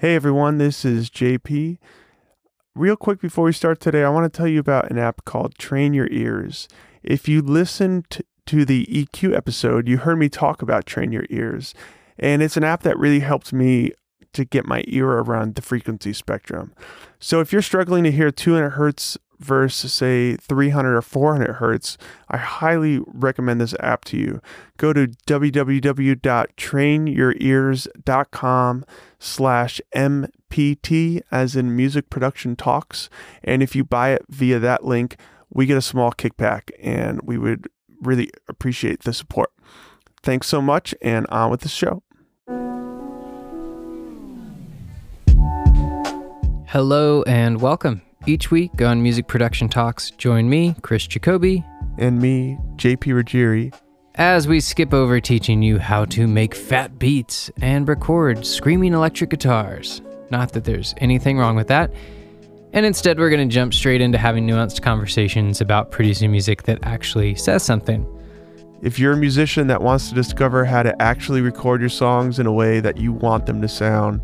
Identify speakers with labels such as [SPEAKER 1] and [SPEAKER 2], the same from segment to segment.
[SPEAKER 1] Hey everyone, this is JP. Real quick before we start today, I want to tell you about an app called Train Your Ears. If you listened to the EQ episode, you heard me talk about Train Your Ears, and it's an app that really helped me to get my ear around the frequency spectrum. So if you're struggling to hear 200 hertz versus say 300 or 400 hertz, I highly recommend this app to you. Go to www.trainyourears.com slash MPT as in music production talks. And if you buy it via that link, we get a small kickback and we would really appreciate the support. Thanks so much and on with the show.
[SPEAKER 2] Hello and welcome. Each week on Music Production Talks, join me, Chris Jacoby,
[SPEAKER 1] and me, JP Ruggieri,
[SPEAKER 2] as we skip over teaching you how to make fat beats and record screaming electric guitars. Not that there's anything wrong with that. And instead, we're going to jump straight into having nuanced conversations about producing music that actually says something.
[SPEAKER 1] If you're a musician that wants to discover how to actually record your songs in a way that you want them to sound,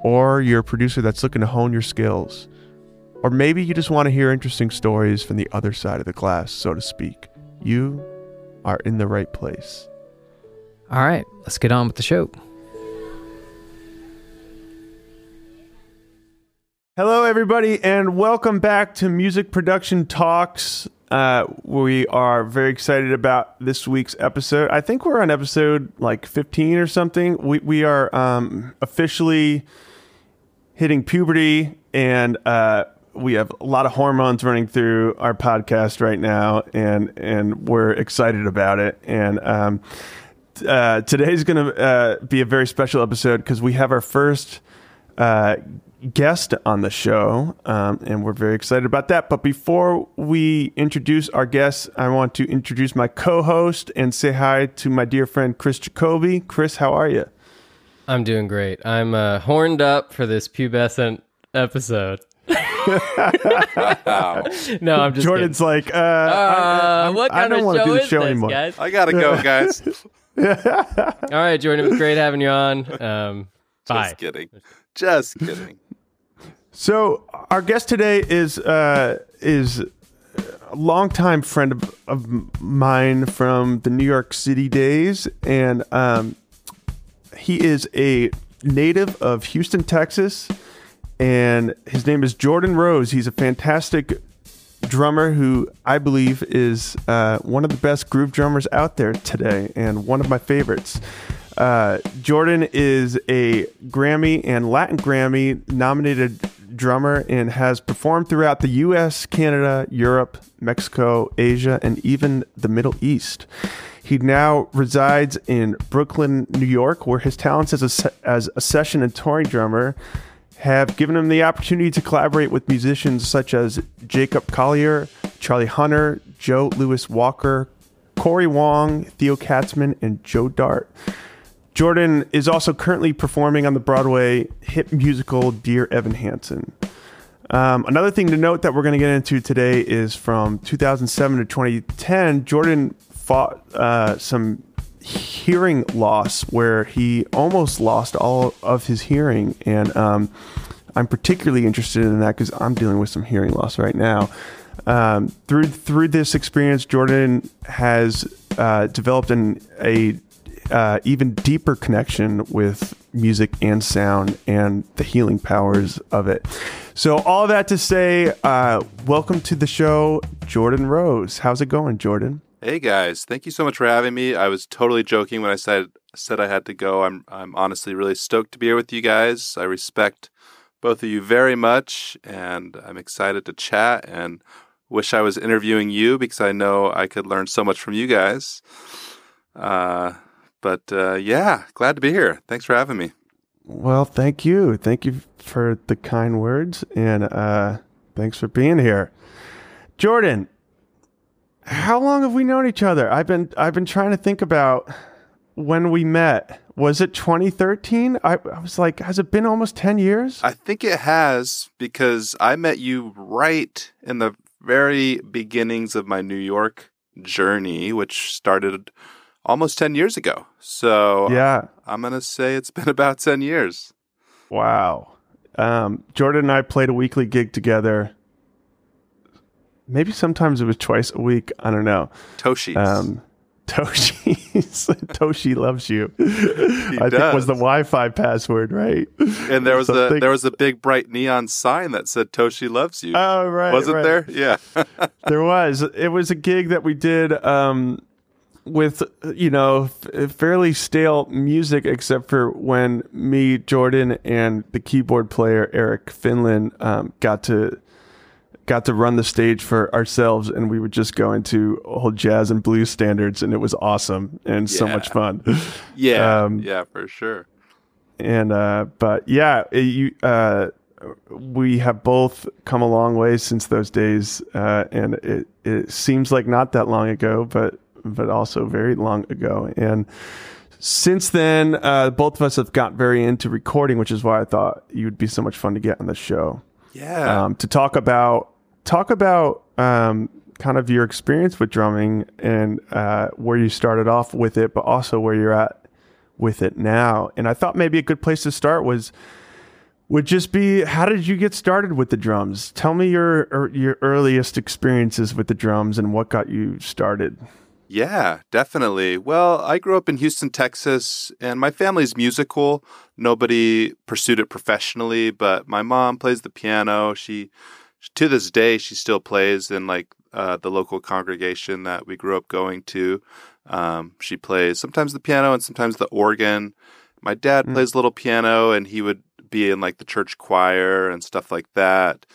[SPEAKER 1] or you're a producer that's looking to hone your skills, or maybe you just want to hear interesting stories from the other side of the glass, so to speak. You are in the right place.
[SPEAKER 2] All right, let's get on with the show.
[SPEAKER 1] Hello, everybody, and welcome back to Music Production Talks. Uh, we are very excited about this week's episode. I think we're on episode like 15 or something. We, we are um, officially hitting puberty and uh, we have a lot of hormones running through our podcast right now, and and we're excited about it. And um, uh, today's going to uh, be a very special episode because we have our first uh, guest on the show, um, and we're very excited about that. But before we introduce our guests, I want to introduce my co-host and say hi to my dear friend Chris Jacoby. Chris, how are you?
[SPEAKER 3] I'm doing great. I'm uh, horned up for this pubescent episode. no, I'm just
[SPEAKER 1] Jordan's
[SPEAKER 3] kidding.
[SPEAKER 1] like, uh, uh,
[SPEAKER 3] I, what kind
[SPEAKER 1] I don't
[SPEAKER 3] of show
[SPEAKER 1] do the
[SPEAKER 3] is
[SPEAKER 1] show
[SPEAKER 3] this,
[SPEAKER 1] anymore.
[SPEAKER 3] guys?
[SPEAKER 4] I gotta go, guys.
[SPEAKER 3] All right, Jordan, it was great having you on. Um, bye.
[SPEAKER 4] Just kidding. Just kidding.
[SPEAKER 1] So our guest today is uh, is a longtime friend of, of mine from the New York City days, and um, he is a native of Houston, Texas and his name is Jordan Rose. He's a fantastic drummer who I believe is uh, one of the best groove drummers out there today, and one of my favorites. Uh, Jordan is a Grammy and Latin Grammy nominated drummer and has performed throughout the US, Canada, Europe, Mexico, Asia, and even the Middle East. He now resides in Brooklyn, New York, where his talents as a, as a session and touring drummer have given him the opportunity to collaborate with musicians such as Jacob Collier, Charlie Hunter, Joe Louis Walker, Corey Wong, Theo Katzman, and Joe Dart. Jordan is also currently performing on the Broadway hit musical Dear Evan Hansen. Um, another thing to note that we're going to get into today is from 2007 to 2010, Jordan fought uh, some hearing loss where he almost lost all of his hearing. And um, I'm particularly interested in that because I'm dealing with some hearing loss right now. Um, through through this experience, Jordan has uh, developed an a uh, even deeper connection with music and sound and the healing powers of it. So, all that to say, uh, welcome to the show, Jordan Rose. How's it going, Jordan?
[SPEAKER 4] Hey guys, thank you so much for having me. I was totally joking when I said said I had to go. I'm I'm honestly really stoked to be here with you guys. I respect both of you very much and I'm excited to chat and wish I was interviewing you because I know I could learn so much from you guys. Uh, but uh, yeah, glad to be here. Thanks for having me.
[SPEAKER 1] Well, thank you. Thank you for the kind words and uh, thanks for being here. Jordan, how long have we known each other? I've been I've been trying to think about when we met. Was it 2013? I, I was like, has it been almost 10 years?
[SPEAKER 4] I think it has because I met you right in the very beginnings of my New York journey, which started almost 10 years ago. So
[SPEAKER 1] yeah,
[SPEAKER 4] I'm going to say it's been about 10 years.
[SPEAKER 1] Wow. Um, Jordan and I played a weekly gig together. Maybe sometimes it was twice a week. I don't know.
[SPEAKER 4] Toshi's.
[SPEAKER 1] Um, Toshi, Toshi loves you. I think was the Wi-Fi password, right?
[SPEAKER 4] and there was a there was a big bright neon sign that said Toshi loves you.
[SPEAKER 1] Oh, right.
[SPEAKER 4] wasn't
[SPEAKER 1] right.
[SPEAKER 4] there? Yeah.
[SPEAKER 1] There was. It was a gig that we did um, with, you know, f- fairly stale music, except for when me, Jordan, and the keyboard player Eric Finland um, got to got to run the stage for ourselves, and we would just go into old jazz and blues standards, and it was awesome and so much fun.
[SPEAKER 4] yeah.
[SPEAKER 1] Um,
[SPEAKER 4] yeah, for sure.
[SPEAKER 1] and uh but yeah it- you uh we have both come a long way since those days uh and it it seems like not that long ago but but also very long ago and since then uh both of us have got very into recording which is why i thought you would be so much fun to get on the show
[SPEAKER 4] Yeah.
[SPEAKER 1] um, to talk about talk about um, kind of your experience with drumming and uh, where you started off with it, but also where you're at with it now. And I thought maybe a good place to start was would just be how did you get started with the drums? Tell me your er, your earliest experiences with the drums and what got you started.
[SPEAKER 4] Yeah, definitely. Well, I grew up in Houston, Texas, and my family's musical. Nobody pursued it professionally, but my mom plays the piano. She, to this day, she still plays in like uh, the local congregation that we grew up going to. Um, she plays sometimes the piano and sometimes the organ. My dad
[SPEAKER 1] Mm.
[SPEAKER 4] plays a little piano, and he would be in like the church choir and stuff like that.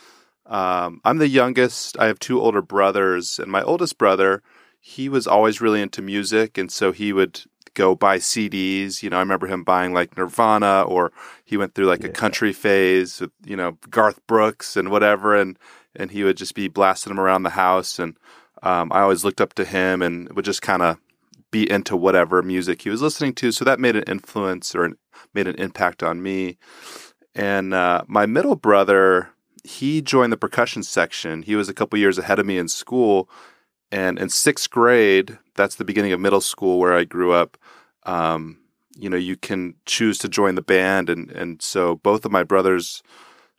[SPEAKER 4] Um, I'm the youngest. I have two older brothers, and my oldest brother, he was always really into music, and so he would go buy CDs. You know, I remember him buying like Nirvana, or he went through like a country phase with you know Garth Brooks and whatever, and and he would just be blasting them around the house, and um, I always looked up to him and would just kind of be into whatever music he was listening to. So that made an influence or an, made an impact on me. And uh, my middle brother, he joined the percussion section. He was a couple years ahead of me in school. And in sixth grade, that's the beginning of middle school where I grew up. Um, you know, you can choose to join the band, and and so both of my brothers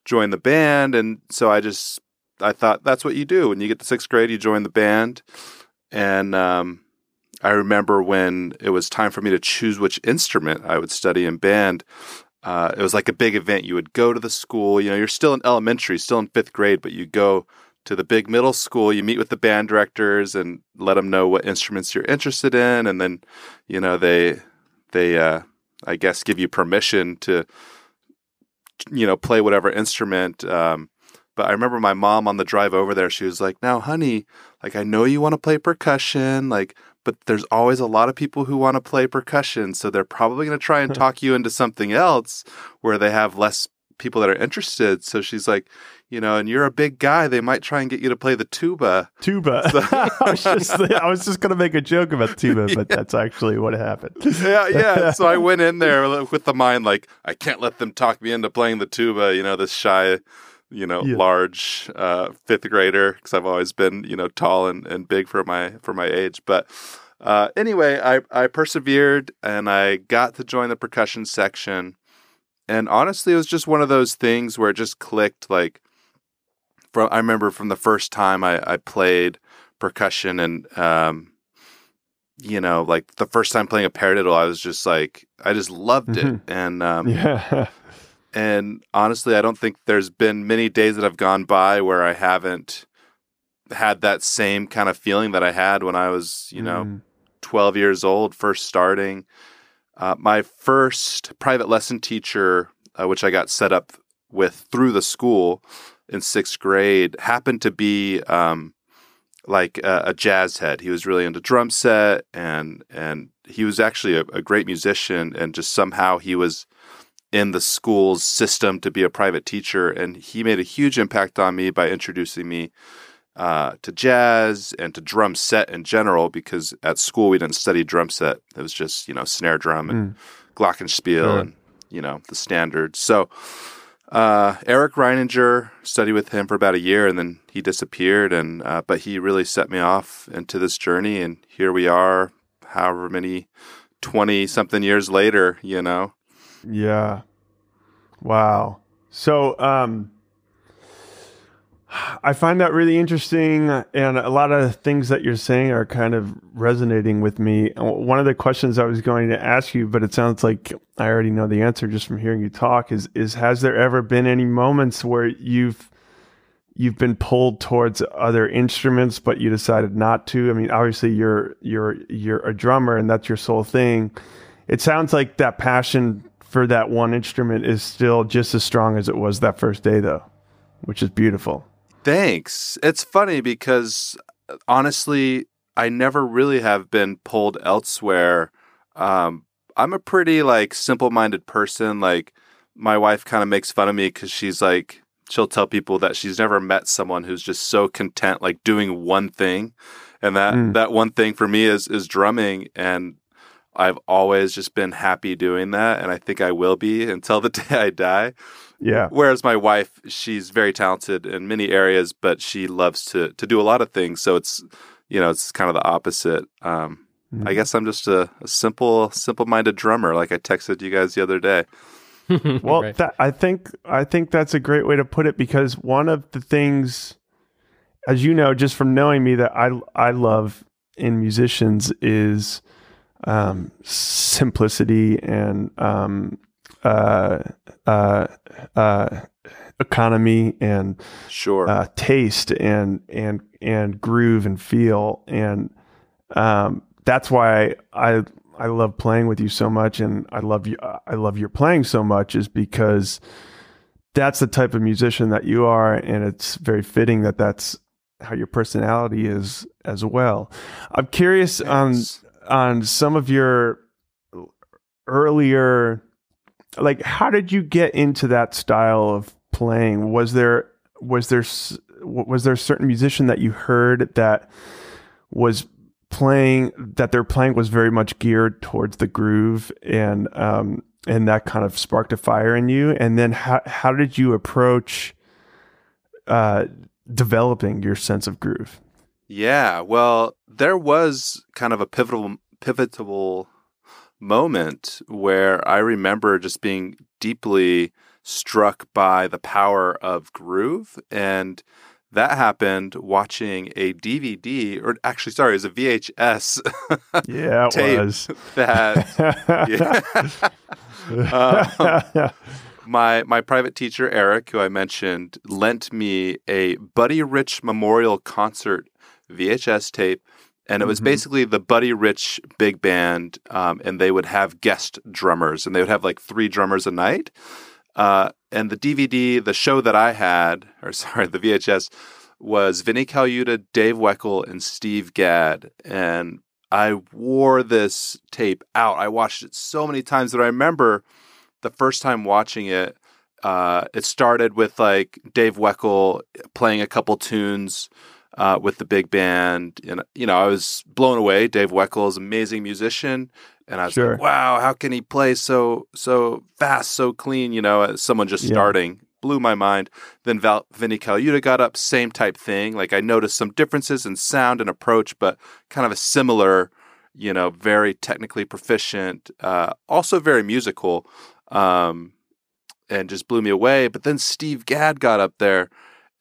[SPEAKER 4] joined the band, and so I just I thought that's what you do when you get to sixth grade, you join the band, and um, I remember when it was time for me to choose which instrument I would study in band. Uh, it was like a big event. You would go to the school. You know, you're still in elementary, still in fifth grade, but you go to the big middle school. You meet with the band directors and let them know what instruments you're interested in, and then, you know, they they uh, I guess give you permission to, you know, play whatever instrument. Um, but I remember my mom on the drive over there. She was like, "Now, honey, like I know you want to play percussion, like." But there's always a lot of people who want to play percussion, so they're probably going to try and talk you into something else where they have less people that are interested. So she's like, you know, and you're a big guy, they might try and get you to play the tuba.
[SPEAKER 1] Tuba. I was just I was just gonna make a joke about tuba, but that's actually what happened.
[SPEAKER 4] yeah, yeah. So I went in there with the mind like, I can't let them talk me into playing the tuba. You know, this shy, you know,
[SPEAKER 1] Yeah.
[SPEAKER 4] large uh, fifth grader because I've always been, you know, tall and, and big for my for my age. But uh, anyway, I I persevered and I got to join the percussion section. And honestly, it was just one of those things where it just clicked. Like, from I remember from the first time I, I played percussion and um, you know, like the first time playing a paradiddle, I was just like, I just loved it.
[SPEAKER 1] Mhm.
[SPEAKER 4] And um,
[SPEAKER 1] Yeah.
[SPEAKER 4] and honestly, I don't think there's been many days that have gone by where I haven't had that same kind of feeling that I had when I was, you know,
[SPEAKER 1] Mm.
[SPEAKER 4] 12 years old, first starting. Uh, my first private lesson teacher, uh, which I got set up with through the school in sixth grade, happened to be um, like a, a jazz head. He was really into drum set, and and he was actually a, a great musician. And just somehow he was in the school's system to be a private teacher, and he made a huge impact on me by introducing me uh, to jazz and to drum set in general because at school we didn't study drum set. It was just, you know, snare drum and glockenspiel
[SPEAKER 1] Sure.
[SPEAKER 4] and, you know, the standards. So uh, Eric Reininger studied with him for about a year and then he disappeared. And, uh, but he really set me off into this journey. And here we are, however many 20 something years later, you know.
[SPEAKER 1] Yeah. Wow. So, um, I find that really interesting, and a lot of things that you're saying are kind of resonating with me. One of the questions I was going to ask you, but it sounds like I already know the answer just from hearing you talk, is is has there ever been any moments where you've you've been pulled towards other instruments, but you decided not to? I mean, obviously you're you're you're a drummer, and that's your sole thing. It sounds like that passion for that one instrument is still just as strong as it was that first day, though, which is beautiful.
[SPEAKER 4] Thanks. It's funny because honestly, I never really have been pulled elsewhere. Um, I'm a pretty like simple-minded person. Like my wife kind of makes fun of me because she's like, she'll tell people that she's never met someone who's just so content, like doing one thing, and that mm. that one thing for me is is drumming. And I've always just been happy doing that, and I think I will be until the day I die.
[SPEAKER 1] Yeah.
[SPEAKER 4] Whereas my wife, she's very talented in many areas, but she loves to to do a lot of things. So it's you know it's kind of the opposite. Um, mm-hmm. I guess I'm just a, a simple simple minded drummer, like I texted you guys the other day.
[SPEAKER 1] well, right. that, I think I think that's a great way to put it because one of the things, as you know, just from knowing me, that I I love in musicians is um, simplicity and um, uh, uh, uh, economy and
[SPEAKER 4] sure
[SPEAKER 1] uh, taste and and and groove and feel and um, that's why I I love playing with you so much and I love you I love your playing so much is because that's the type of musician that you are and it's very fitting that that's how your personality is as well. I'm curious Thanks. on on some of your earlier like how did you get into that style of playing? Was there was there was there a certain musician that you heard that was playing that their playing was very much geared towards the groove and um and that kind of sparked a fire in you? And then how how did you approach uh developing your sense of groove?
[SPEAKER 4] Yeah well there was kind of a pivotal pivotal moment where I remember just being deeply struck by the power of groove. And that happened watching a DVD, or actually, sorry, it was a VHS.
[SPEAKER 1] Yeah, it was.
[SPEAKER 4] That, yeah. um, my my private teacher Eric, who I mentioned, lent me a Buddy Rich Memorial Concert VHS tape and it was mm-hmm. basically the Buddy Rich big band, um, and they would have guest drummers, and they would have like three drummers a night. Uh, and the DVD, the show that I had, or sorry, the VHS, was Vinnie Colaiuta, Dave Weckl, and Steve Gadd. And I wore this tape out. I watched it so many times that I remember the first time watching it. Uh, it started with like Dave Weckl playing a couple tunes uh, with the big band. And, you know, I was blown away. Dave Weckl is an amazing musician. And I was sure. like, wow, how can he play so so fast, so clean, you know, as someone just yeah. starting. Blew my mind. Then Val- Vinnie Colaiuta got up, same type thing. Like I noticed some differences in sound and approach, but kind of a similar, you know, very technically proficient, uh, also very musical, um, and just blew me away. But then Steve Gadd got up there,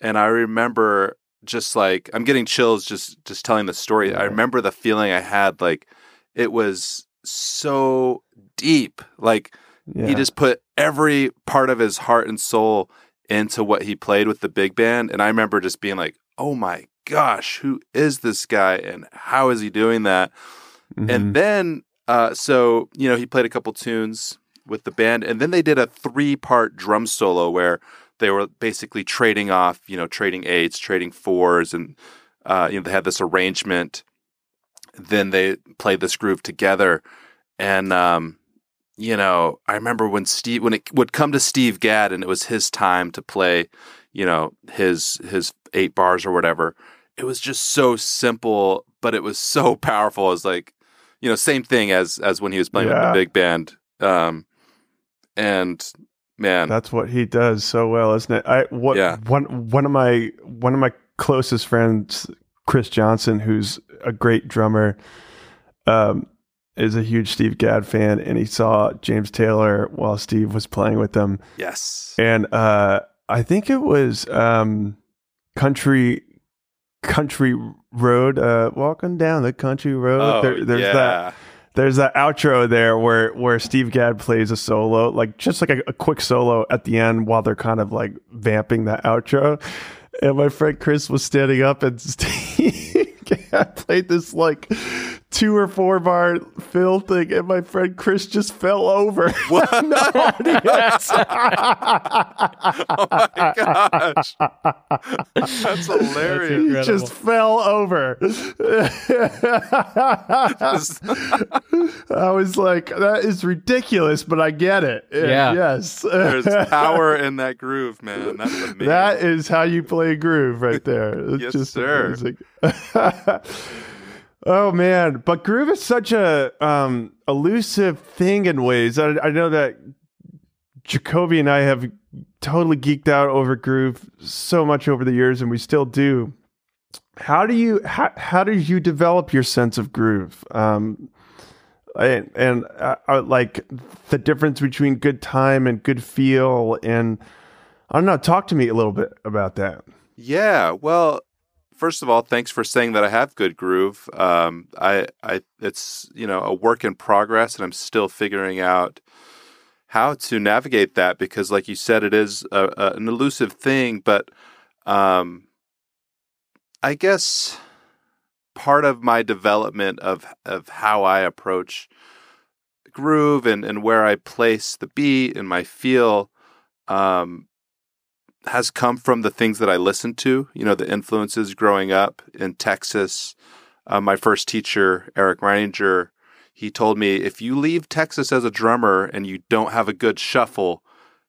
[SPEAKER 4] and I remember just like I'm getting chills just just telling the story. I remember the feeling I had like it was so deep. Like yeah. he just put every part of his heart and soul into what he played with the big band and I remember just being like, "Oh my gosh, who is this guy and how is he doing that?" Mm-hmm. And then uh so, you know, he played a couple tunes with the band and then they did a three-part drum solo where they were basically trading off, you know, trading eights, trading fours, and uh, you know they had this arrangement. Then they played this groove together, and um, you know, I remember when Steve when it would come to Steve Gadd and it was his time to play, you know, his his eight bars or whatever. It was just so simple, but it was so powerful. It was like, you know, same thing as as when he was playing yeah. with the big band. Um, and man
[SPEAKER 1] that's what he does so well isn't it i what yeah. one one of my one of my closest friends chris johnson who's a great drummer um is a huge Steve Gadd fan, and he saw James Taylor while Steve was playing with them.
[SPEAKER 4] Yes.
[SPEAKER 1] And uh, I think it was um, country country road uh, walking down the country road
[SPEAKER 4] Oh,
[SPEAKER 1] There- there's
[SPEAKER 4] yeah.
[SPEAKER 1] that there's that outro there where where Steve Gadd plays a solo, like just like a, a quick solo at the end while they're kind of like vamping that outro. And my friend Chris was standing up and Steve Gadd played this like two or four bar fill thing, and my friend Chris just fell over.
[SPEAKER 4] What?
[SPEAKER 1] The audience.
[SPEAKER 4] oh my gosh. That's hilarious.
[SPEAKER 1] he just fell over. I was like, that is ridiculous, but I get it. Uh,
[SPEAKER 3] Yeah.
[SPEAKER 1] Yes.
[SPEAKER 4] There's power in that groove, man. That's amazing.
[SPEAKER 1] That is how you play groove right there. It's
[SPEAKER 4] Yes,
[SPEAKER 1] just
[SPEAKER 4] sir.
[SPEAKER 1] Oh man, but groove is such a um, elusive thing in ways. I, I know that Jacoby and I have totally geeked out over groove so much over the years, and we still do. How do you how, how do you develop your sense of groove? Um, and and uh, uh, like the difference between good time and good feel and I don't know. Talk to me a little bit about that.
[SPEAKER 4] Yeah. Well, first of all, thanks for saying that I have good groove. Um, I, I, it's you know a work in progress, and I'm still figuring out how to navigate that because, like you said, it is a, a, an elusive thing. But um, I guess part of my development of of how I approach groove and and where I place the beat and my feel. Um, has come from the things that I listened to, you know, the influences growing up in Texas. Uh, my first teacher, Eric Reininger, he told me if you leave Texas as a drummer and you don't have a good shuffle,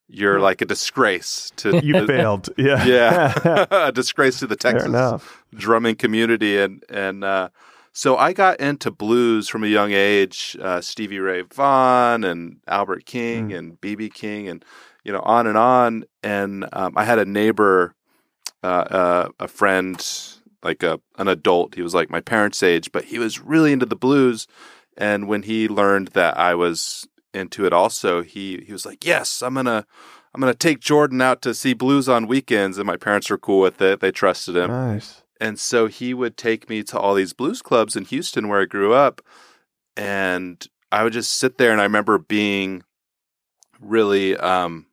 [SPEAKER 4] you're like a disgrace to
[SPEAKER 1] You failed. Yeah.
[SPEAKER 4] yeah, a disgrace to the Texas drumming community and and uh, so I got into blues from a young age. Uh, Stevie Ray Vaughan and Albert King
[SPEAKER 1] Mm.
[SPEAKER 4] and BB King and you know on and on. And um, I had a neighbor, uh, uh, a friend, like a an adult. He was like my parents' age, but he was really into the blues. And when he learned that I was into it, also he he was like, "Yes, I'm gonna." I'm gonna take Jordan out to see blues on weekends, and my parents were cool with it. They trusted him,
[SPEAKER 1] Nice.
[SPEAKER 4] and so he would take me to all these blues clubs in Houston where I grew up. And I would just sit there and I remember being really um,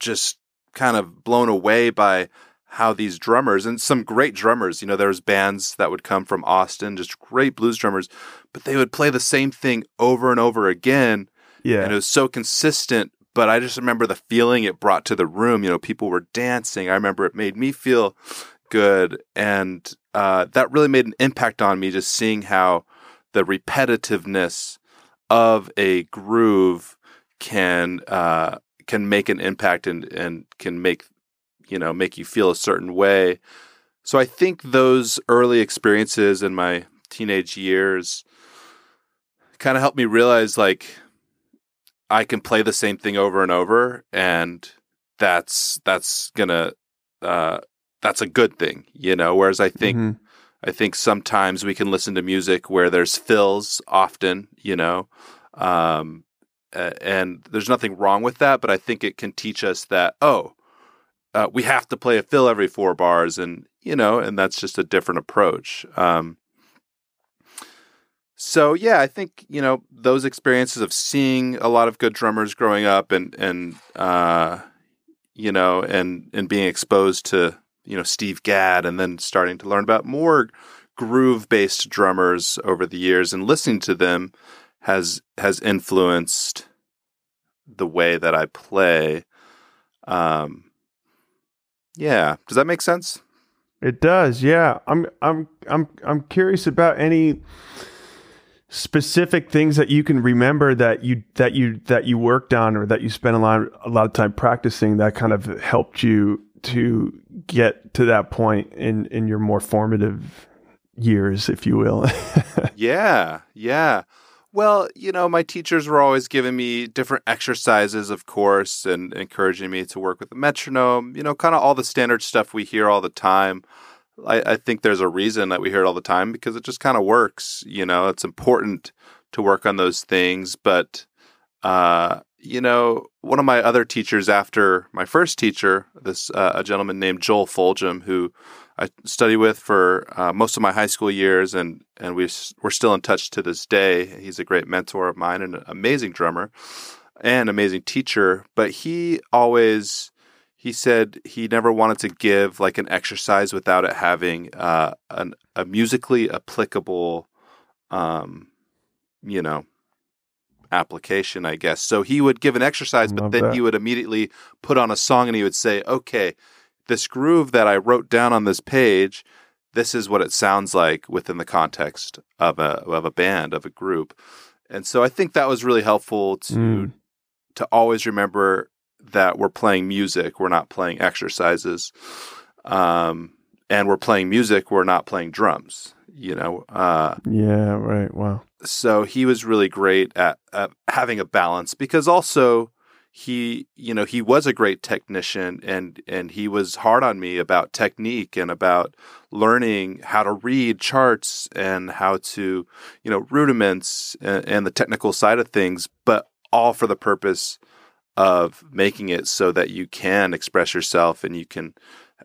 [SPEAKER 4] just kind of blown away by how these drummers and some great drummers, you know, there was bands that would come from Austin, just great blues drummers, but they would play the same thing over and over again
[SPEAKER 1] Yeah.
[SPEAKER 4] and it was so consistent but i just remember the feeling it brought to the room you know people were dancing i remember it made me feel good and uh, that really made an impact on me just seeing how the repetitiveness of a groove can uh, can make an impact and and can make you know make you feel a certain way so i think those early experiences in my teenage years kind of helped me realize like I can play the same thing over and over, and that's that's gonna uh, that's a good thing, you know. Whereas I think
[SPEAKER 1] Mhm.
[SPEAKER 4] I think sometimes we can listen to music where there's fills often, you know, um, and there's nothing wrong with that. But I think it can teach us that oh, uh, we have to play a fill every four bars, and you know, and that's just a different approach. Um, so yeah, I think you know those experiences of seeing a lot of good drummers growing up, and and uh, you know, and and being exposed to you know Steve Gadd, and then starting to learn about more groove based drummers over the years, and listening to them has has influenced the way that I play. Um, yeah, does that make sense?
[SPEAKER 1] It does. Yeah. I'm I'm I'm I'm curious about any specific things that you can remember that you that you that you worked on or that you spent a lot a lot of time practicing that kind of helped you to get to that point in in your more formative years if you will
[SPEAKER 4] Yeah, yeah. Well, you know, my teachers were always giving me different exercises, of course, and encouraging me to work with the metronome, you know, kind of all the standard stuff we hear all the time. I, I think there's a reason that we hear it all the time because it just kind of works. You know, it's important to work on those things. But uh, you know, one of my other teachers after my first teacher, this uh, a gentleman named Joel Fulgham, who I studied with for uh, most of my high school years, and and we we're still in touch to this day. He's a great mentor of mine and an amazing drummer and amazing teacher. But he always he said he never wanted to give like an exercise without it having uh, an, a musically applicable, um, you know, application, I guess. So he would give an exercise, but then
[SPEAKER 1] that.
[SPEAKER 4] he would immediately put on a song and he would say, okay, this groove that I wrote down on this page, this is what it sounds like within the context of a of a band, of a group. And so I think that was really helpful to
[SPEAKER 1] Mm.
[SPEAKER 4] to always remember that we're playing music, we're not playing exercises. Um and we're playing music, we're not playing drums, you know. Uh
[SPEAKER 1] Yeah, right. Wow.
[SPEAKER 4] so he was really great at, at having a balance because also he you know he was a great technician and and he was hard on me about technique and about learning how to read charts and how to you know rudiments and, and the technical side of things but all for the purpose of making it so that you can express yourself and you can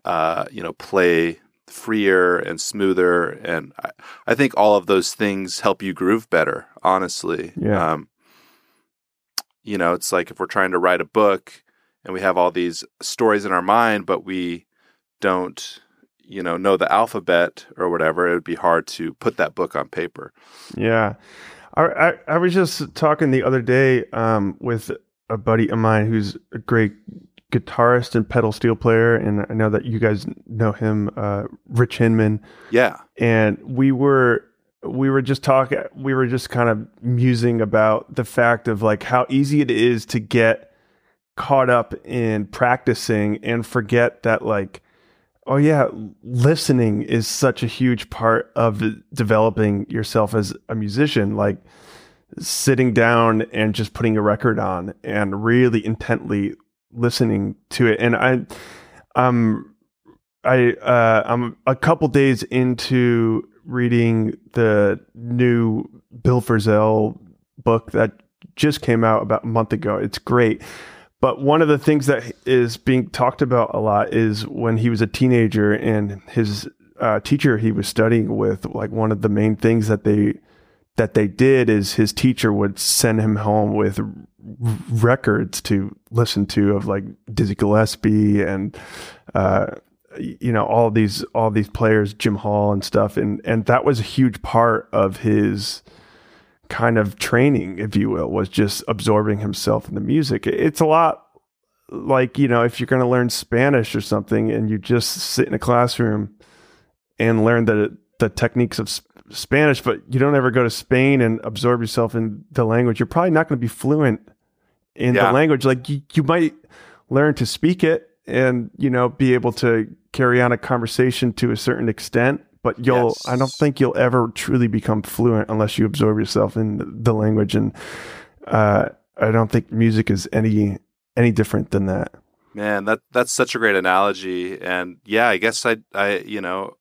[SPEAKER 4] uh, you know play freer and smoother and I, I think all of those things help you groove better honestly
[SPEAKER 1] Yeah.
[SPEAKER 4] um, you know it's like if we're trying to write a book and we have all these stories in our mind but we don't you know know the alphabet or whatever it would be hard to put that book on paper
[SPEAKER 1] Yeah. I, I, I was just talking the other day um, with a buddy of mine who's a great guitarist and pedal steel player. And I know that you guys know him, uh, Rich Hinman.
[SPEAKER 4] yeah
[SPEAKER 1] And we were. We were just talking, we were just kind of musing about the fact of like how easy it is to get caught up in practicing and forget that, like, Oh yeah, listening is such a huge part of developing yourself as a musician. Like sitting down and just putting a record on and really intently listening to it. And I, um, I, uh, I'm a couple days into reading the new Bill Frisell book that just came out about a month ago. It's great. But one of the things that is being talked about a lot is when he was a teenager and his uh, teacher he was studying with, like one of the main things that they that they did is his teacher would send him home with r- records to listen to of like Dizzy Gillespie and uh, you know all these all these players, Jim Hall and stuff, and and that was a huge part of his kind of training, if you will, was just absorbing himself in the music. It's a lot like, you know, if you're going to learn Spanish or something and you just sit in a classroom and learn the, the techniques of S- Spanish, but you don't ever go to Spain and absorb yourself in the language, you're probably not going to be fluent in
[SPEAKER 4] Yeah.
[SPEAKER 1] the language. Like you, you might learn to speak it and, you know, be able to carry on a conversation to a certain extent but you'll
[SPEAKER 4] Yes.
[SPEAKER 1] I don't think you'll ever truly become fluent unless you absorb yourself in the language and uh, I don't think music is any any different than that.
[SPEAKER 4] Man, that that's such a great analogy, and yeah, I guess I I you know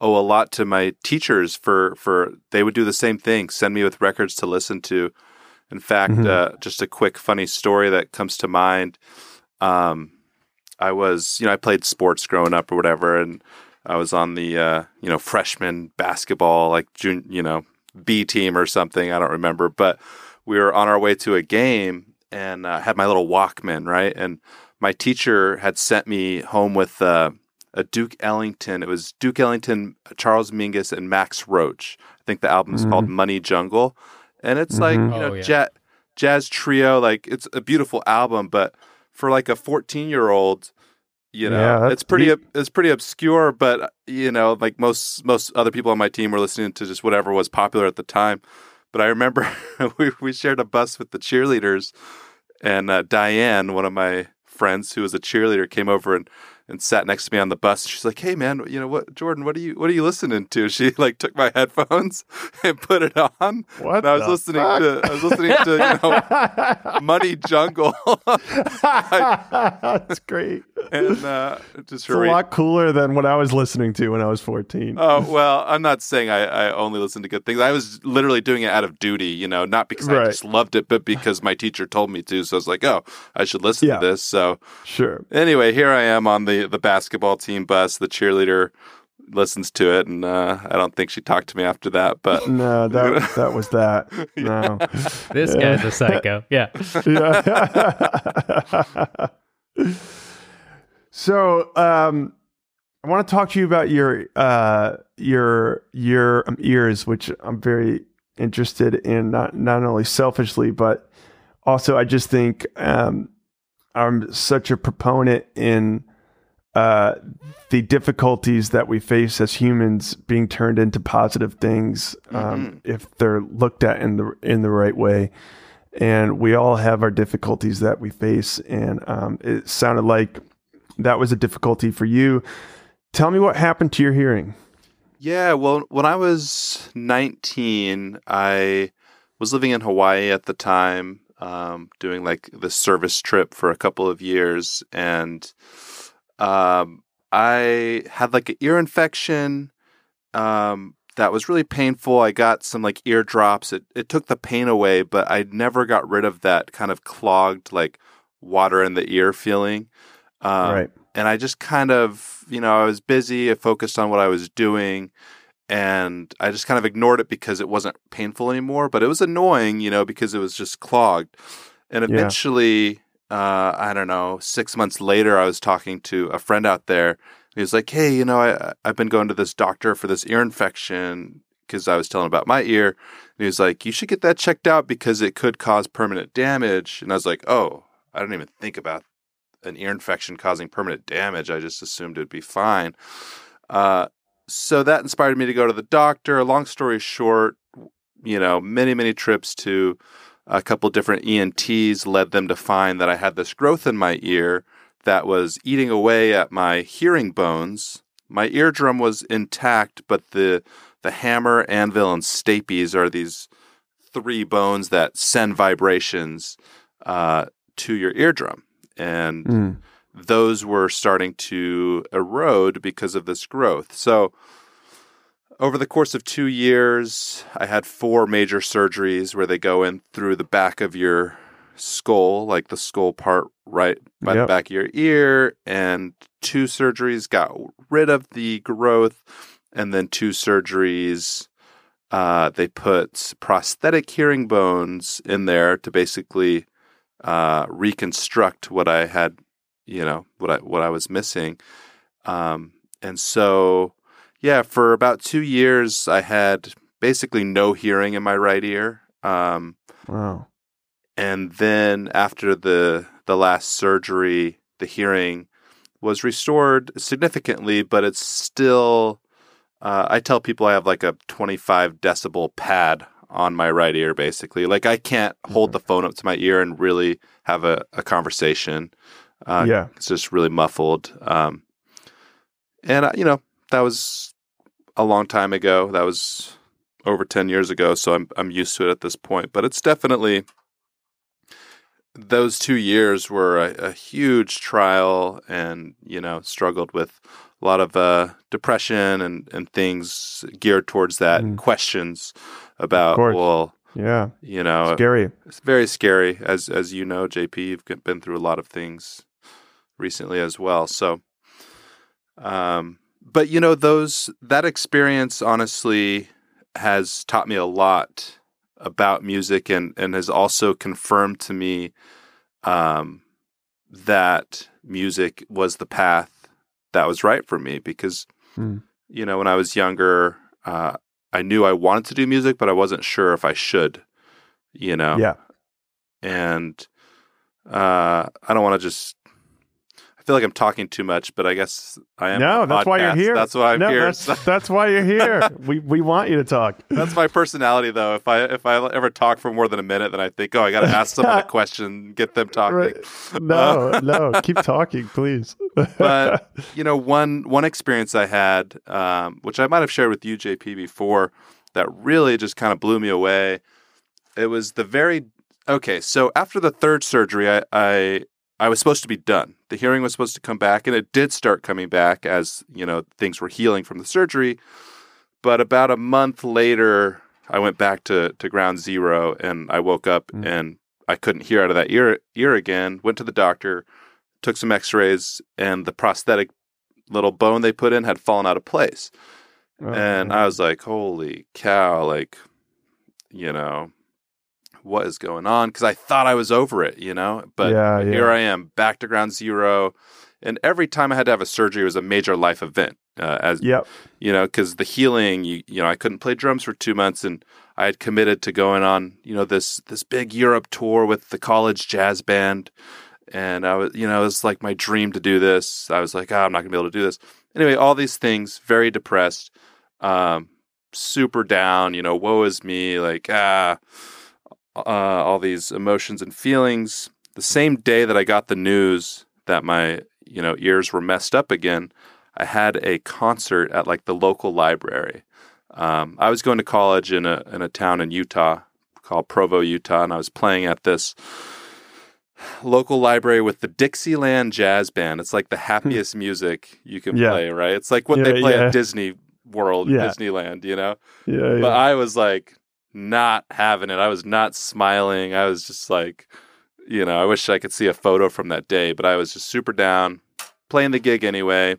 [SPEAKER 4] owe a lot to my teachers for for they would do the same thing, send me with records to listen to. In fact,
[SPEAKER 1] Mhm.
[SPEAKER 4] uh, just a quick funny story that comes to mind. Um, I was you know I played sports growing up or whatever, and I was on the uh, you know freshman basketball like June you know B team or something. I don't remember, but we were on our way to a game and uh, had my little Walkman right and my teacher had sent me home with uh, a Duke Ellington. It was Duke Ellington, Charles Mingus, and Max Roach. I think the album's
[SPEAKER 1] Mhm.
[SPEAKER 4] called Money Jungle, and it's like
[SPEAKER 1] Mhm.
[SPEAKER 4] you know
[SPEAKER 3] Oh, yeah.
[SPEAKER 4] jazz, jazz trio. Like it's a beautiful album, but for like a fourteen year old, you know,
[SPEAKER 1] Yeah,
[SPEAKER 4] it's pretty
[SPEAKER 1] deep.
[SPEAKER 4] it's pretty obscure. But you know, like most most other people on my team were listening to just whatever was popular at the time. But I remember we we shared a bus with the cheerleaders, and uh, Diane, one of my friends who was a cheerleader, came over and and sat next to me on the bus. She's like, "Hey, man, you know what, Jordan? What are you what are you listening to?" She like took my headphones and put it on.
[SPEAKER 1] What
[SPEAKER 4] And I was listening
[SPEAKER 1] fuck?
[SPEAKER 4] to I was listening to you know Money Jungle,
[SPEAKER 1] That's great.
[SPEAKER 4] and uh, just
[SPEAKER 1] It's a lot cooler than what I was listening to when I was 14.
[SPEAKER 4] Oh well, I'm not saying I, I only listen to good things. I was literally doing it out of duty, you know, not because I just loved it, but because my teacher told me to. So I was like, oh, I should listen
[SPEAKER 1] Yeah.
[SPEAKER 4] to this. So
[SPEAKER 1] sure.
[SPEAKER 4] anyway, here I am on the the basketball team bus. The cheerleader listens to it, and uh, I don't think she talked to me after that. But
[SPEAKER 1] No, that that was that. No.
[SPEAKER 3] This guy's a psycho. Yeah.
[SPEAKER 1] Yeah. so, um, I want to talk to you about your uh, your your um, ears, which I'm very interested in. Not not only selfishly, but also I just think um, I'm such a proponent in uh, the difficulties that we face as humans being turned into positive things um, if they're looked at in the in the right way. And we all have our difficulties that we face, and um, it sounded like that was a difficulty for you. Tell me what happened to your hearing.
[SPEAKER 4] Yeah, well, when I was 19, I was living in Hawaii at the time, um, doing like the service trip for a couple of years, and um, I had like an ear infection um, that was really painful. I got some like ear drops. It it took the pain away, but I never got rid of that kind of clogged like water in the ear feeling. Um,
[SPEAKER 1] right.
[SPEAKER 4] and I just kind of, you know, I was busy, I focused on what I was doing, and I just kind of ignored it because it wasn't painful anymore. But it was annoying, you know, because it was just clogged. And eventually, uh, I don't know, six months later, I was talking to a friend out there. He was like, "Hey, you know, I I've been going to this doctor for this ear infection because I was telling about my ear." And he was like, "You should get that checked out because it could cause permanent damage." And I was like, "Oh, I don't even think about an ear infection causing permanent damage. I just assumed it'd be fine. Uh, so that inspired me to go to the doctor. Long story short, you know, many, many trips to a couple different ENTs led them to find that I had this growth in my ear that was eating away at my hearing bones. My eardrum was intact, but the the hammer, anvil, and stapes are these three bones that send vibrations uh, to your eardrum, and
[SPEAKER 1] Mm.
[SPEAKER 4] those were starting to erode because of this growth. So, over the course of two years, I had four major surgeries where they go in through the back of your skull, like the skull part right by the back of your ear, and two surgeries got rid of the growth, and then two surgeries. Uh, they put prosthetic hearing bones in there to basically uh, reconstruct what I had you know what I what I was missing. Um, and so, yeah, for about two years, I had basically no hearing in my right ear. Um,
[SPEAKER 1] Wow.
[SPEAKER 4] and then after the the last surgery, the hearing was restored significantly, but it's still. Uh, I tell people I have like a 25 decibel pad on my right ear, basically. Like I can't hold the phone up to my ear and really have a, a conversation. Uh,
[SPEAKER 1] yeah.
[SPEAKER 4] it's just really muffled. Um, and uh, you know that was a long time ago. That was over ten years ago, so I'm I'm used to it at this point. But it's definitely those two years were a, a huge trial, and you know struggled with a lot of uh, depression and and things geared towards that
[SPEAKER 1] Mm.
[SPEAKER 4] questions about well
[SPEAKER 1] Yeah.
[SPEAKER 4] you know
[SPEAKER 1] Scary.
[SPEAKER 4] it's very scary, as as you know, JP. You've been through a lot of things recently as well. So, um, but you know, those that experience honestly has taught me a lot about music, and and has also confirmed to me um, that music was the path that was right for me. Because
[SPEAKER 1] Hmm.
[SPEAKER 4] you know, when I was younger, uh, I knew I wanted to do music, but I wasn't sure if I should. You know,
[SPEAKER 1] Yeah.
[SPEAKER 4] and uh, I don't want to just. Feel like I'm talking too much, but I guess I am.
[SPEAKER 1] No, that's why you're here.
[SPEAKER 4] That's why I'm
[SPEAKER 1] no,
[SPEAKER 4] here.
[SPEAKER 1] That's, that's why you're here. we we want you to talk.
[SPEAKER 4] That's my personality, though. If I if I ever talk for more than a minute, then I think, oh, I got to ask someone a question, get them talking.
[SPEAKER 1] Right. No, no, keep talking, please.
[SPEAKER 4] but you know, one one experience I had, um, which I might have shared with you, JP, before, that really just kind of blew me away. It was the very okay. So after the third surgery, I, I I was supposed to be done. The hearing was supposed to come back, and it did start coming back as you know things were healing from the surgery. But about a month later, I went back to to ground zero, and I woke up
[SPEAKER 1] Mm.
[SPEAKER 4] and I couldn't hear out of that ear ear again. Went to the doctor, took some X-rays, and the prosthetic little bone they put in had fallen out of place.
[SPEAKER 1] Oh,
[SPEAKER 4] And I was like, "Holy cow!" Like, you know, what is going on? Because I thought I was over it, you know. But
[SPEAKER 1] Yeah, yeah.
[SPEAKER 4] here I am, back to ground zero. And every time I had to have a surgery it was a major life event. Uh, as
[SPEAKER 1] Yep.
[SPEAKER 4] you know, because the healing, you, you know, I couldn't play drums for two months, and I had committed to going on, you know, this this big Europe tour with the college jazz band, and I was, you know, it was like my dream to do this. I was like, oh, I'm not gonna be able to do this. Anyway, all these things, very depressed, um, super down. You know, woe is me, like ah, uh, all these emotions and feelings. The same day that I got the news that my, you know, ears were messed up again. I had a concert at like the local library. Um, I was going to college in a in a town in Utah called Provo, Utah, and I was playing at this local library with the Dixieland Jazz Band. It's like the happiest music you can
[SPEAKER 1] Yeah.
[SPEAKER 4] play, right? It's like what
[SPEAKER 1] Yeah,
[SPEAKER 4] they play
[SPEAKER 1] yeah.
[SPEAKER 4] at Disney World. Disneyland, you know.
[SPEAKER 1] Yeah, yeah.
[SPEAKER 4] But I was like not having it. I was not smiling. I was just like, you know, I wish I could see a photo from that day, but I was just super down, playing the gig anyway.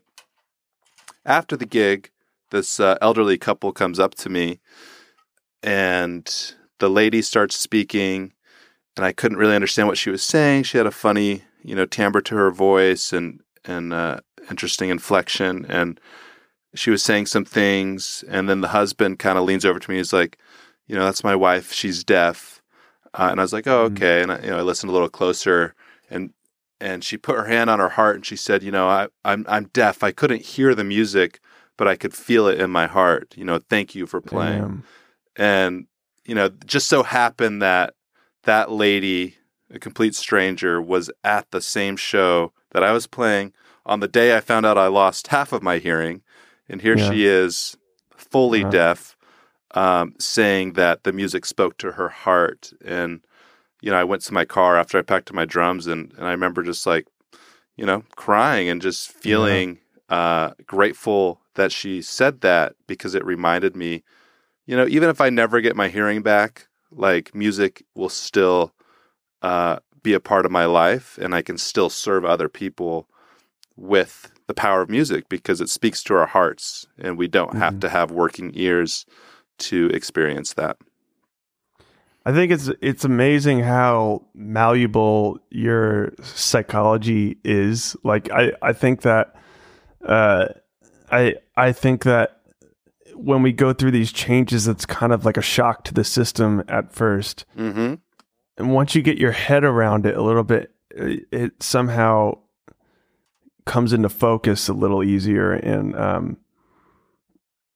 [SPEAKER 4] After the gig, this uh, elderly couple comes up to me and the lady starts speaking and I couldn't really understand what she was saying. She had a funny, you know, timbre to her voice and and uh, interesting inflection and she was saying some things and then the husband kind of leans over to me he's like you know that's my wife she's deaf uh, and i was like oh
[SPEAKER 1] Mm.
[SPEAKER 4] okay and I, you know i listened a little closer and and she put her hand on her heart and she said you know I, i'm i'm deaf i couldn't hear the music but i could feel it in my heart you know thank you for playing
[SPEAKER 1] Damn.
[SPEAKER 4] and you know just so happened that that lady a complete stranger was at the same show that i was playing on the day i found out i lost half of my hearing and here
[SPEAKER 1] Yeah.
[SPEAKER 4] she is fully
[SPEAKER 1] Wow.
[SPEAKER 4] deaf um, saying that the music spoke to her heart and you know i went to my car after i packed up my drums and, and i remember just like you know crying and just feeling uh, grateful that she said that because it reminded me you know even if i never get my hearing back like music will still uh, be a part of my life and i can still serve other people with the power of music because it speaks to our hearts and we don't have
[SPEAKER 1] Mhm.
[SPEAKER 4] to have working ears to experience that
[SPEAKER 1] I think it's it's amazing how malleable your psychology is. Like I, I think that uh I I think that when we go through these changes it's kind of like a shock to the system at first.
[SPEAKER 4] mm-hmm.
[SPEAKER 1] And once you get your head around it a little bit it, it somehow comes into focus a little easier and um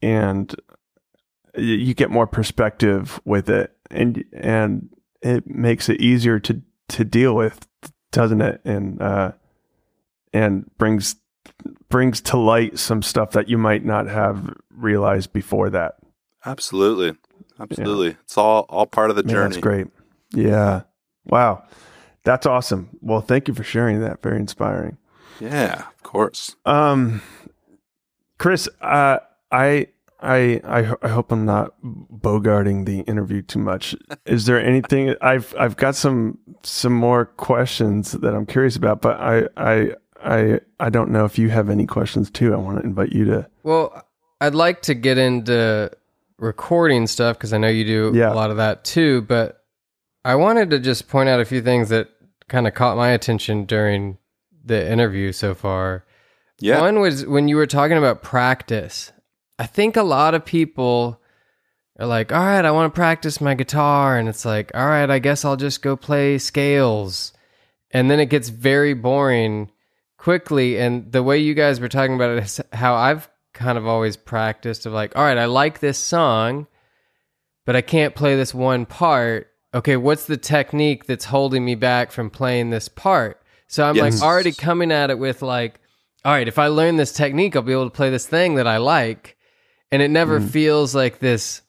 [SPEAKER 1] and you get more perspective with it and and it makes it easier to to deal with doesn't it? And uh and brings brings to light some stuff that you might not have realized before that.
[SPEAKER 4] Absolutely. Absolutely. It's all all part of the
[SPEAKER 1] Yeah,
[SPEAKER 4] journey.
[SPEAKER 1] that's great. Yeah. Wow. That's awesome. Well thank you for sharing that. Very inspiring.
[SPEAKER 4] Yeah of course.
[SPEAKER 1] Um chris uh i I, I I hope I'm not bogarting the interview too much. Is there anything I've I've got some some more questions that I'm curious about, but I I I I don't know if you have any questions too. I want to invite you to.
[SPEAKER 3] Well, I'd like to get into recording stuff because I know you do
[SPEAKER 1] Yeah.
[SPEAKER 3] a lot of that too. But I wanted to just point out a few things that kind of caught my attention during the interview so far.
[SPEAKER 4] yeah
[SPEAKER 3] One was when you were talking about practice. I think a lot of people are like, all right, I want to practice my guitar. And it's like, all right, I guess I'll just go play scales. And then it gets very boring quickly. And the way you guys were talking about it is how I've kind of always practiced of like, all right, I like this song, but I can't play this one part. Okay, what's the technique that's holding me back from playing this part? So I'm
[SPEAKER 4] Yes.
[SPEAKER 3] like already coming at it with like, all right, if I learn this technique, I'll be able to play this thing that I like. And it never feels like this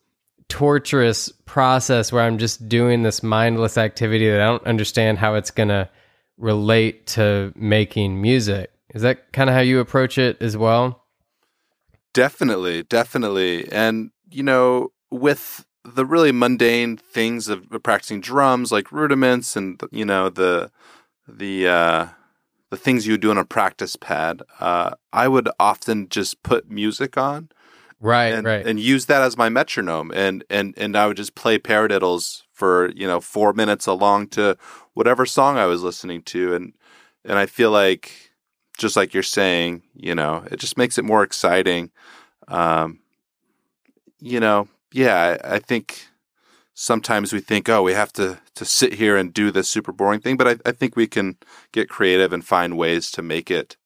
[SPEAKER 3] torturous process where I'm just doing this mindless activity that I don't understand how it's going to relate to making music. Is that kind of how you approach it as well?
[SPEAKER 4] Definitely, definitely. And, you know, with the really mundane things of practicing drums like rudiments and you know the the uh the things you do on a practice pad, uh I would often just put music on
[SPEAKER 3] Right,
[SPEAKER 4] and,
[SPEAKER 3] right.
[SPEAKER 4] and use that as my metronome and and and I would just play paradiddles for, you know, 4 minutes along to whatever song I was listening to and and I feel like just like you're saying, you know, it just makes it more exciting. Um, you know, yeah, I, I think sometimes we think, oh, we have to to sit here and do this super boring thing, but I, I think we can get creative and find ways to make it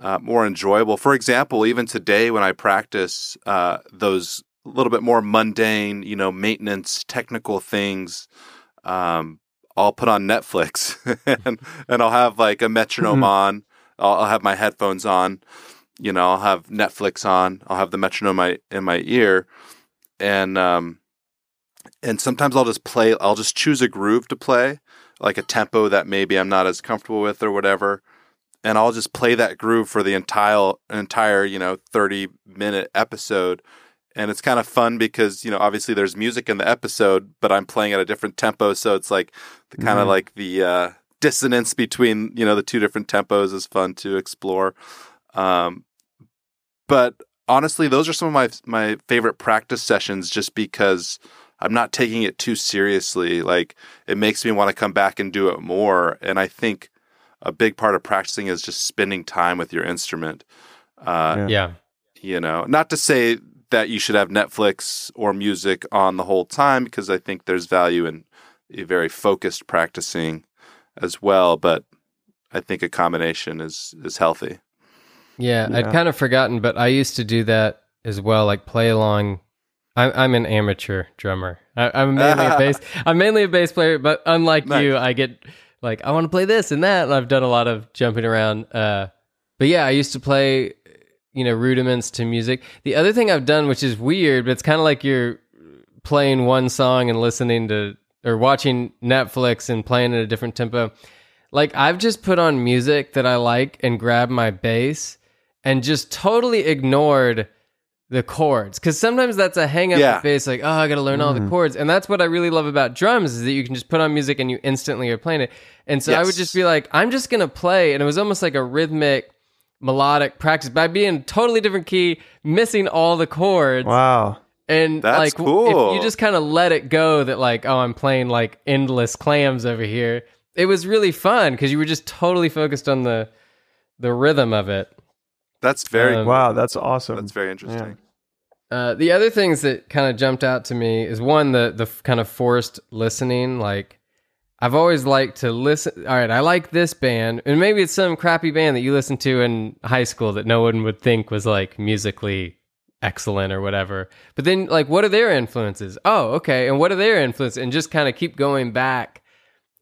[SPEAKER 4] uh, more enjoyable. For example, even today when I practice uh, those little bit more mundane, you know, maintenance technical things, um, I'll put on Netflix and and I'll have like a metronome
[SPEAKER 1] Mhm.
[SPEAKER 4] on. I'll, I'll have my headphones on. You know, I'll have Netflix on. I'll have the metronome in my, in my ear, and um, and sometimes I'll just play. I'll just choose a groove to play, like a tempo that maybe I'm not as comfortable with or whatever, and I'll just play that groove for the entire entire you know 30 minute episode. And it's kind of fun because you know obviously there's music in the episode, but I'm playing at a different tempo, so it's like the kind of
[SPEAKER 1] Mhm.
[SPEAKER 4] like the uh, dissonance between you know the two different tempos is fun to explore. Um, but honestly, those are some of my my favorite practice sessions, just because I'm not taking it too seriously. Like it makes me want to come back and do it more. And I think a big part of practicing is just spending time with your instrument. Uh,
[SPEAKER 1] Yeah.
[SPEAKER 3] yeah.
[SPEAKER 4] you know, not to say that you should have Netflix or music on the whole time, because I think there's value in a very focused practicing as well. But I think a combination is is healthy.
[SPEAKER 3] Yeah,
[SPEAKER 1] Yeah.
[SPEAKER 3] I'd kind of forgotten, but I used to do that as well, like play along. I'm, I'm an amateur drummer. I, I'm mainly a bass. I'm mainly a bass player, but unlike
[SPEAKER 4] Nice.
[SPEAKER 3] you, I get like I want to play this and that, and I've done a lot of jumping around. Uh, but yeah, I used to play, you know, rudiments to music. The other thing I've done, which is weird, but it's kind of like you're playing one song and listening to or watching Netflix and playing at a different tempo. Like I've just put on music that I like and grabbed my bass and just totally ignored the chords because sometimes that's a hang up
[SPEAKER 4] Yeah.
[SPEAKER 3] with bass like oh i gotta learn all the chords and that's what i really love about drums is that you can just put on music and you instantly are playing it and so i would just be like i'm just gonna play and it was almost like a rhythmic melodic practice by being totally different key missing all the chords
[SPEAKER 1] Wow.
[SPEAKER 3] and
[SPEAKER 4] That's
[SPEAKER 3] like
[SPEAKER 4] cool.
[SPEAKER 3] if you just kind of let it go that like oh i'm playing like endless clams over here it was really fun because you were just totally focused on the the rhythm of it
[SPEAKER 4] That's very
[SPEAKER 3] Um,
[SPEAKER 1] Wow, that's awesome.
[SPEAKER 4] that's very interesting.
[SPEAKER 3] Uh, the other things that kind of jumped out to me is one the the kind of forced listening. Like I've always liked to listen. All right, I like this band, and maybe it's some crappy band that you listened to in high school that no one would think was like musically excellent or whatever. But then, like, what are their influences? Oh, okay, and what are their influences? And just kind of keep going back,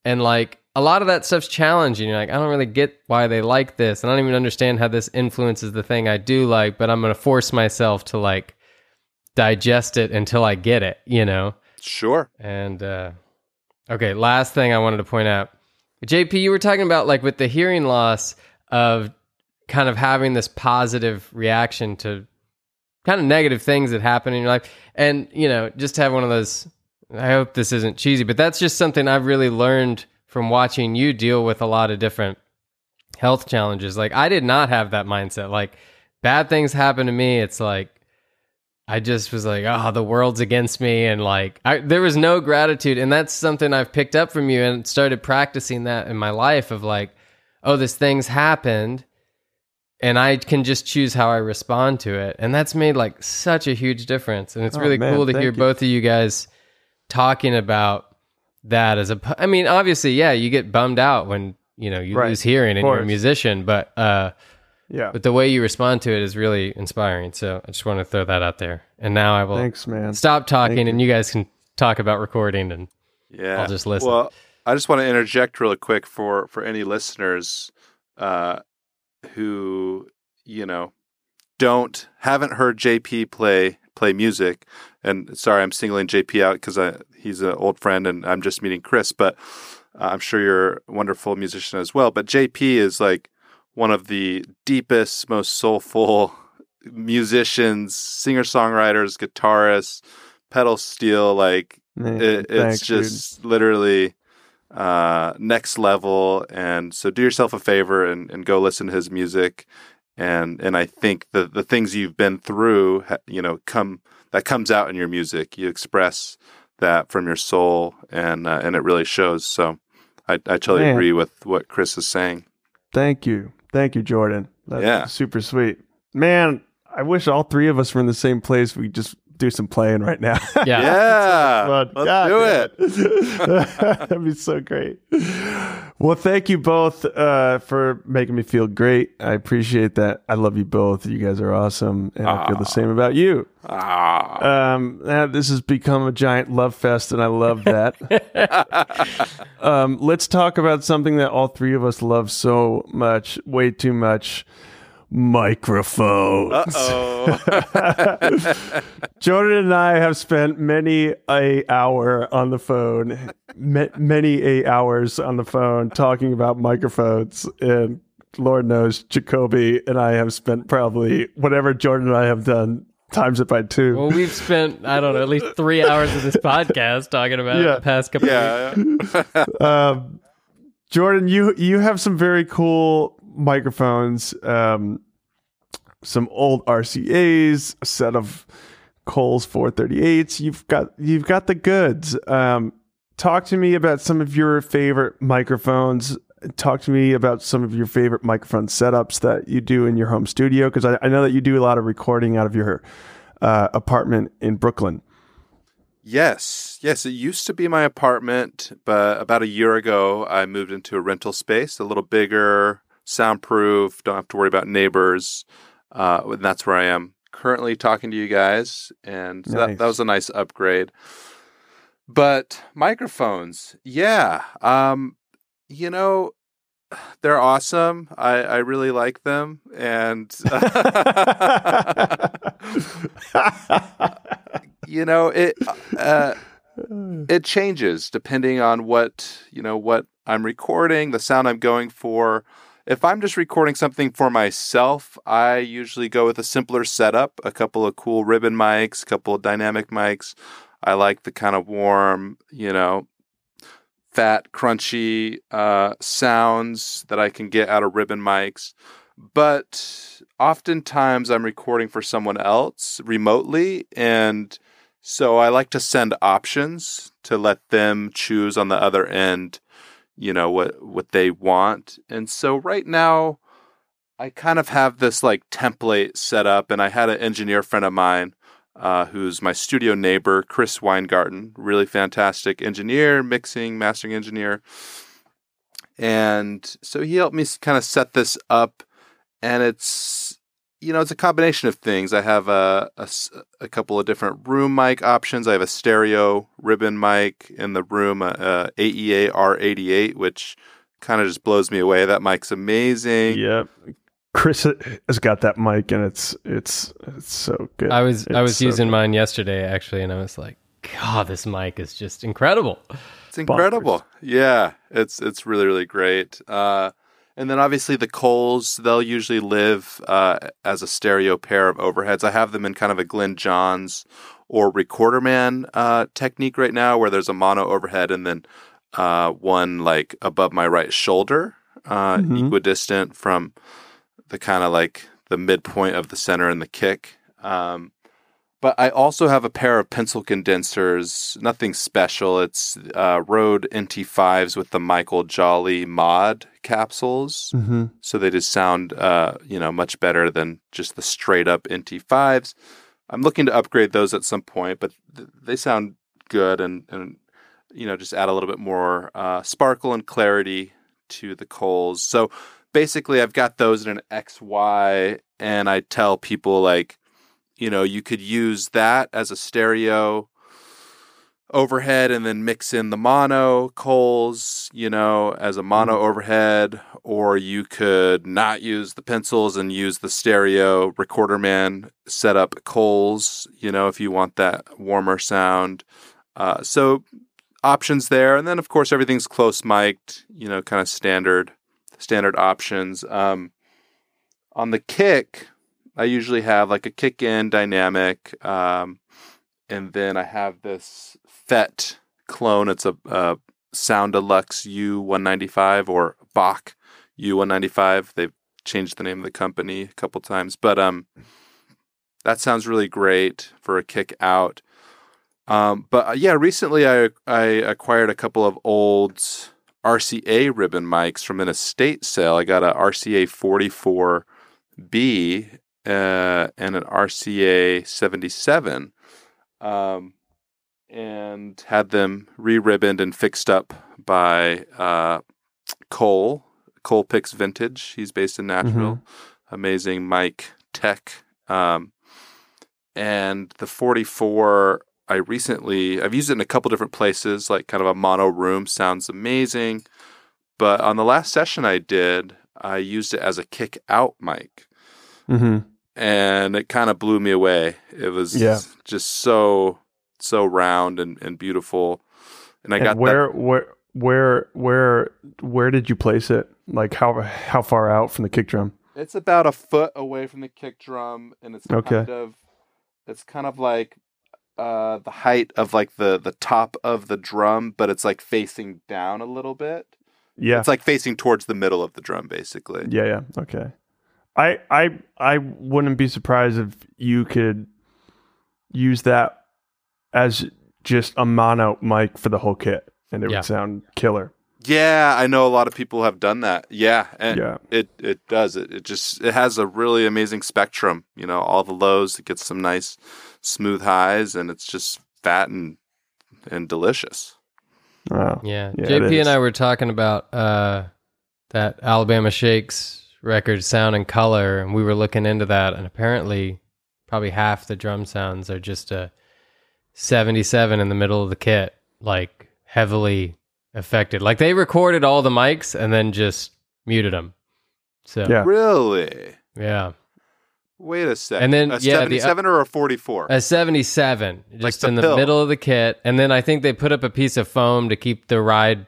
[SPEAKER 3] and like a lot of that stuff's challenging. You're like, I don't really get why they like this, and I don't even understand how this influences the thing I do like. But I'm gonna force myself to like digest it until I get it, you know?
[SPEAKER 4] Sure.
[SPEAKER 3] And uh okay, last thing I wanted to point out. JP, you were talking about like with the hearing loss of kind of having this positive reaction to kind of negative things that happen in your life. And, you know, just to have one of those I hope this isn't cheesy, but that's just something I've really learned from watching you deal with a lot of different health challenges. Like I did not have that mindset. Like bad things happen to me, it's like I just was like, oh, the world's against me, and like I, there was no gratitude, and that's something I've picked up from you and started practicing that in my life of like, oh, this thing's happened, and I can just choose how I respond to it, and that's made like such a huge difference, and it's
[SPEAKER 1] Oh,
[SPEAKER 3] really
[SPEAKER 1] man,
[SPEAKER 3] cool to hear
[SPEAKER 1] you.
[SPEAKER 3] both of you guys talking about that as a. I mean, obviously, yeah, you get bummed out when you know you
[SPEAKER 1] Right.
[SPEAKER 3] lose hearing and you're a musician. But uh,
[SPEAKER 1] Yeah.
[SPEAKER 3] but the way you respond to it is really inspiring. So I just want to throw that out there. And now I will
[SPEAKER 1] Thanks, man.
[SPEAKER 3] stop talking,
[SPEAKER 1] Thank
[SPEAKER 3] and you guys can talk about recording. And
[SPEAKER 4] Yeah,
[SPEAKER 3] I'll just listen.
[SPEAKER 4] Well, I just want to interject really quick for for any listeners uh, who you know don't haven't heard JP play play music. And sorry, I'm singling JP out because he's an old friend, and I'm just meeting Chris. But uh, I'm sure you're a wonderful musician as well. But JP is like one of the deepest, most soulful musicians, singer songwriters, guitarists, pedal steel, like
[SPEAKER 1] Man,
[SPEAKER 4] it, it's
[SPEAKER 1] thanks, dude.
[SPEAKER 4] just literally uh, next level. And so, do yourself a favor and, and go listen to his music. And and I think the the things you've been through, you know, come that comes out in your music. You express that from your soul, and uh, and it really shows. So, I I totally
[SPEAKER 1] Man.
[SPEAKER 4] agree with what Chris is saying.
[SPEAKER 1] Thank you. Thank you, Jordan. That's
[SPEAKER 4] Yeah.
[SPEAKER 1] super sweet. Man, I wish all three of us were in the same place. We just do some playing right now.
[SPEAKER 3] yeah,
[SPEAKER 4] Yeah, let's
[SPEAKER 1] God
[SPEAKER 4] do
[SPEAKER 1] damn
[SPEAKER 4] it.
[SPEAKER 1] That'd be so great. Well, thank you both uh, for making me feel great. I appreciate that. I love you both. You guys are awesome, and I feel the same about you.
[SPEAKER 4] Ah.
[SPEAKER 1] Um, this has become a giant love fest, and I love that. um, let's talk about something that all three of us love so much, way too much. Microphones.
[SPEAKER 4] oh.
[SPEAKER 1] Jordan and I have spent many a hour on the phone, ma- many a hours on the phone talking about microphones, and Lord knows Jacoby and I have spent probably whatever Jordan and I have done times it by two.
[SPEAKER 3] Well, we've spent I don't know at least three hours of this podcast talking about it
[SPEAKER 1] Yeah.
[SPEAKER 3] the past couple. of weeks.
[SPEAKER 4] yeah.
[SPEAKER 1] um, Jordan, you you have some very cool microphones. Um, some old RCA's, a set of Coles 438s. You've got you've got the goods. Um, talk to me about some of your favorite microphones. Talk to me about some of your favorite microphone setups that you do in your home studio because I, I know that you do a lot of recording out of your uh, apartment in Brooklyn.
[SPEAKER 4] Yes, yes. It used to be my apartment, but about a year ago, I moved into a rental space, a little bigger, soundproof. Don't have to worry about neighbors, uh, and that's where I am currently talking to you guys. And so that,
[SPEAKER 1] Nice.
[SPEAKER 4] that was a nice upgrade. But microphones, yeah. Um, you know, they're awesome. I, I really like them, and you know it. Uh, it changes depending on what you know what I'm recording, the sound I'm going for. If I'm just recording something for myself, I usually go with a simpler setup, a couple of cool ribbon mics, a couple of dynamic mics. I like the kind of warm, you know, fat, crunchy uh, sounds that I can get out of ribbon mics. But oftentimes I'm recording for someone else remotely, and so I like to send options to let them choose on the other end, you know, what what they want. And so right now I kind of have this like template set up and I had an engineer friend of mine uh, who's my studio neighbor, Chris Weingarten, really fantastic engineer, mixing, mastering engineer. And so he helped me kind of set this up and it's you know, it's a combination of things. I have a a couple of different room mic options. I have a stereo ribbon mic in the room, uh, uh, a, a AEA R88, which kind of just blows me away. That mic's amazing.
[SPEAKER 1] Yep. Chris uh, has got that mic and it's it's it's so good.
[SPEAKER 3] I was I was
[SPEAKER 1] so
[SPEAKER 3] using
[SPEAKER 1] good.
[SPEAKER 3] mine yesterday actually, and I was like, God, this mic is just incredible.
[SPEAKER 4] It's incredible. Yeah, it's it's really really great. Uh, and then obviously the Coles, they'll usually live uh, as a stereo pair of overheads. I have them in kind of a Glyn Johns or Recorderman uh, technique right now, where there's a mono overhead and then uh, one like above my right shoulder, uh,
[SPEAKER 1] Mhm.
[SPEAKER 4] equidistant from the kind of like the midpoint of the center and the kick. Um, but I also have a pair of pencil condensers, nothing special. It's uh, Rode NT5s with the Michael Joly mod capsules.
[SPEAKER 1] Mhm.
[SPEAKER 4] So they just sound, uh, you know, much better than just the straight up NT5s. I'm looking to upgrade those at some point, but th- they sound good and, and, you know, just add a little bit more uh, sparkle and clarity to the Coles. So basically, I've got those in an XY, and I tell people like, you know, you could use that as a stereo overhead and then mix in the mono Coles, you know, as a mono
[SPEAKER 1] Mm-hmm.
[SPEAKER 4] overhead, or you could not use the pencils and use the stereo recorder man setup Coles, you know, if you want that warmer sound. Uh, so options there, and then of course everything's close mic'd, you know, kind of standard standard options. Um, on the kick, I usually have like a kick in dynamic. Um, and then I have this FET clone. It's a, a Soundelux U195 or Bock U195. They've changed the name of the company a couple times, but um, that sounds really great for a kick out. Um, but uh, yeah, recently I I acquired a couple of old RCA ribbon mics from an estate sale. I got a RCA 44B uh, and an RCA 77 um, and had them re-ribboned and fixed up by uh, Cole. Cole Picks Vintage. He's based in Nashville. Amazing mic tech. Um, and the 44, I recently I've used it in a couple different places, like kind of a mono room. Sounds amazing. But on the last session I did, I used it as a kick out mic
[SPEAKER 1] Mm-hmm.
[SPEAKER 4] And it kind of blew me away. It was
[SPEAKER 1] Yeah.
[SPEAKER 4] just so so round and, and beautiful. And I got
[SPEAKER 1] And where, where, where, where, where did you place it? Like how how far out from the kick drum?
[SPEAKER 4] it's about a foot away from the kick drum and it's
[SPEAKER 1] Okay.
[SPEAKER 4] kind of it's kind of like uh the height of like the the top of the drum, but it's like facing down a little bit.
[SPEAKER 1] Yeah,
[SPEAKER 4] It's like facing towards the middle of the drum basically.
[SPEAKER 1] yeah, yeah. Okay. I I I wouldn't be surprised if you could use that as just a mono mic for the whole kit, and it
[SPEAKER 3] Yeah.
[SPEAKER 1] would sound killer.
[SPEAKER 4] Yeah, I know a lot of people have done that. Yeah, and
[SPEAKER 1] Yeah.
[SPEAKER 4] it it does it. It just it has a really amazing spectrum. You know, all the lows, it gets some nice smooth highs, and it's just fat and and delicious.
[SPEAKER 1] Wow.
[SPEAKER 3] Yeah.
[SPEAKER 1] Yeah,
[SPEAKER 3] JP and I were talking about uh, that Alabama Shakes record, Sound and Color, and we were looking into that, and apparently, probably half the drum sounds are just a 77 in the middle of the kit, like heavily affected. Like they recorded all the mics and then just muted them. So,
[SPEAKER 1] Yeah.
[SPEAKER 4] Really?
[SPEAKER 3] yeah.
[SPEAKER 4] Wait a second.
[SPEAKER 3] And then,
[SPEAKER 4] a
[SPEAKER 3] yeah, the- uh,
[SPEAKER 4] seventy-seven or a forty-four?
[SPEAKER 3] A 77, just
[SPEAKER 4] the
[SPEAKER 3] in the
[SPEAKER 4] pill.
[SPEAKER 3] middle of the kit. And then I think they put up a piece of foam to keep the ride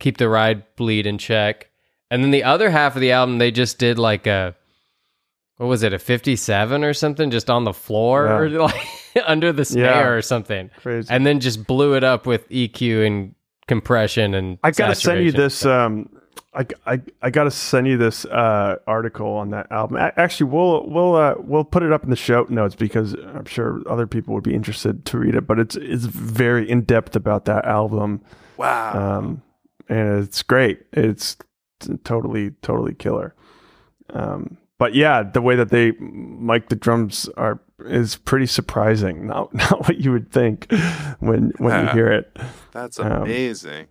[SPEAKER 3] keep the ride bleed in check. And then the other half of the album they just did like a what was it, a 57 or something just on the floor
[SPEAKER 1] Yeah.
[SPEAKER 3] or like under the snare
[SPEAKER 1] Yeah.
[SPEAKER 3] or something.
[SPEAKER 1] Crazy.
[SPEAKER 3] And then just blew it up with EQ and compression and
[SPEAKER 1] I gotta send you
[SPEAKER 3] saturation.
[SPEAKER 1] this. Um, I, I, I gotta send you this uh, article on that album. A- Actually, we'll we'll uh, we'll put it up in the show notes because I'm sure other people would be interested to read it. But it's it's very in depth about that album,
[SPEAKER 4] wow.
[SPEAKER 1] um, and it's great. It's t- totally totally killer. Um, but yeah, the way that they mic the drums are is pretty surprising. Not not what you would think when when you hear it.
[SPEAKER 4] That's
[SPEAKER 1] um,
[SPEAKER 4] amazing.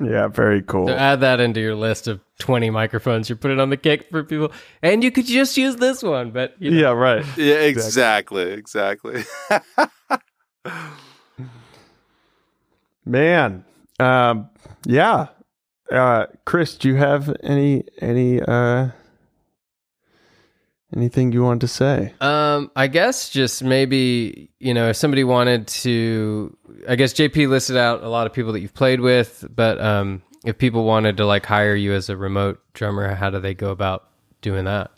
[SPEAKER 1] Yeah, very cool.
[SPEAKER 3] So add that into your list of 20 microphones you put it on the kick for people. And you could just use this one, but you know,
[SPEAKER 1] yeah, right.
[SPEAKER 4] yeah, exactly, exactly.
[SPEAKER 1] Man, um, yeah. Uh, Chris, do you have any any uh, anything you want to say?
[SPEAKER 3] Um, I guess just maybe you know if somebody wanted to, I guess JP listed out a lot of people that you've played with, but um, if people wanted to like hire you as a remote drummer, how do they go about doing that?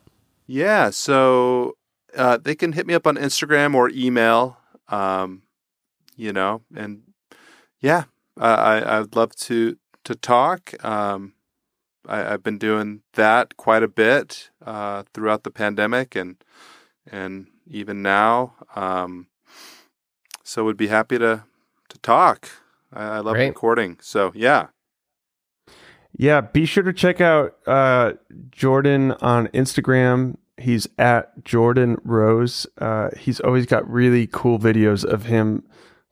[SPEAKER 4] Yeah, so uh, they can hit me up on Instagram or email. Um, you know, and yeah, I, I I'd love to to talk. Um, I, I've been doing that quite a bit uh, throughout the pandemic and and even now. Um, so would be happy to to talk. I, I love
[SPEAKER 3] Great.
[SPEAKER 4] recording. So yeah,
[SPEAKER 1] Yeah, be sure to check out uh, Jordan on Instagram. He's at Jordan Rose. Uh, he's always got really cool videos of him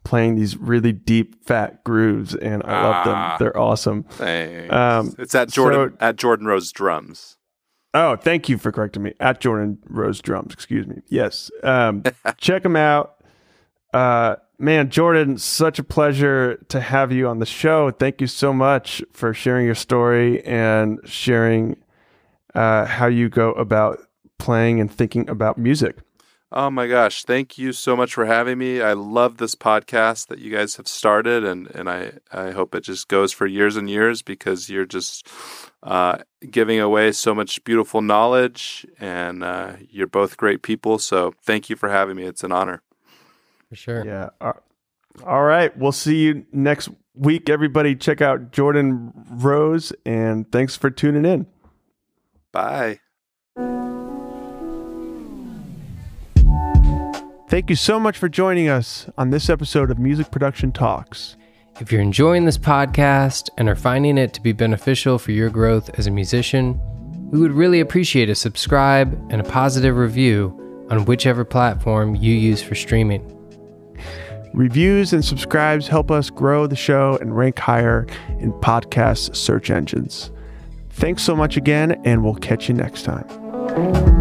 [SPEAKER 1] playing these really deep, fat grooves, and I love
[SPEAKER 4] Ah.
[SPEAKER 1] them. They're awesome. Um,
[SPEAKER 4] it's at Jordan
[SPEAKER 1] so-
[SPEAKER 4] at Jordan Rose Drums.
[SPEAKER 1] Oh, thank you for correcting me. At Jordan Rose Drums, excuse me. Yes. Um, check them out. Uh, man, Jordan, such a pleasure to have you on the show. Thank you so much for sharing your story and sharing uh, how you go about playing and thinking about music.
[SPEAKER 4] Oh my gosh, thank you so much for having me. I love this podcast that you guys have started and and I I hope it just goes for years and years because you're just uh, giving away so much beautiful knowledge and uh, you're both great people. So thank you for having me. It's an honor.
[SPEAKER 3] For sure.
[SPEAKER 1] Yeah. All right. We'll see you next week. Everybody, check out Jordan Rose and thanks for tuning in.
[SPEAKER 4] Bye.
[SPEAKER 1] Thank you so much for joining us on this episode of Music Production Talks.
[SPEAKER 3] If you're enjoying this podcast and are finding it to be beneficial for your growth as a musician, we would really appreciate a subscribe and a positive review on whichever platform you use for streaming.
[SPEAKER 1] Reviews and subscribes help us grow the show and rank higher in podcast search engines. Thanks so much again, and we'll catch you next time.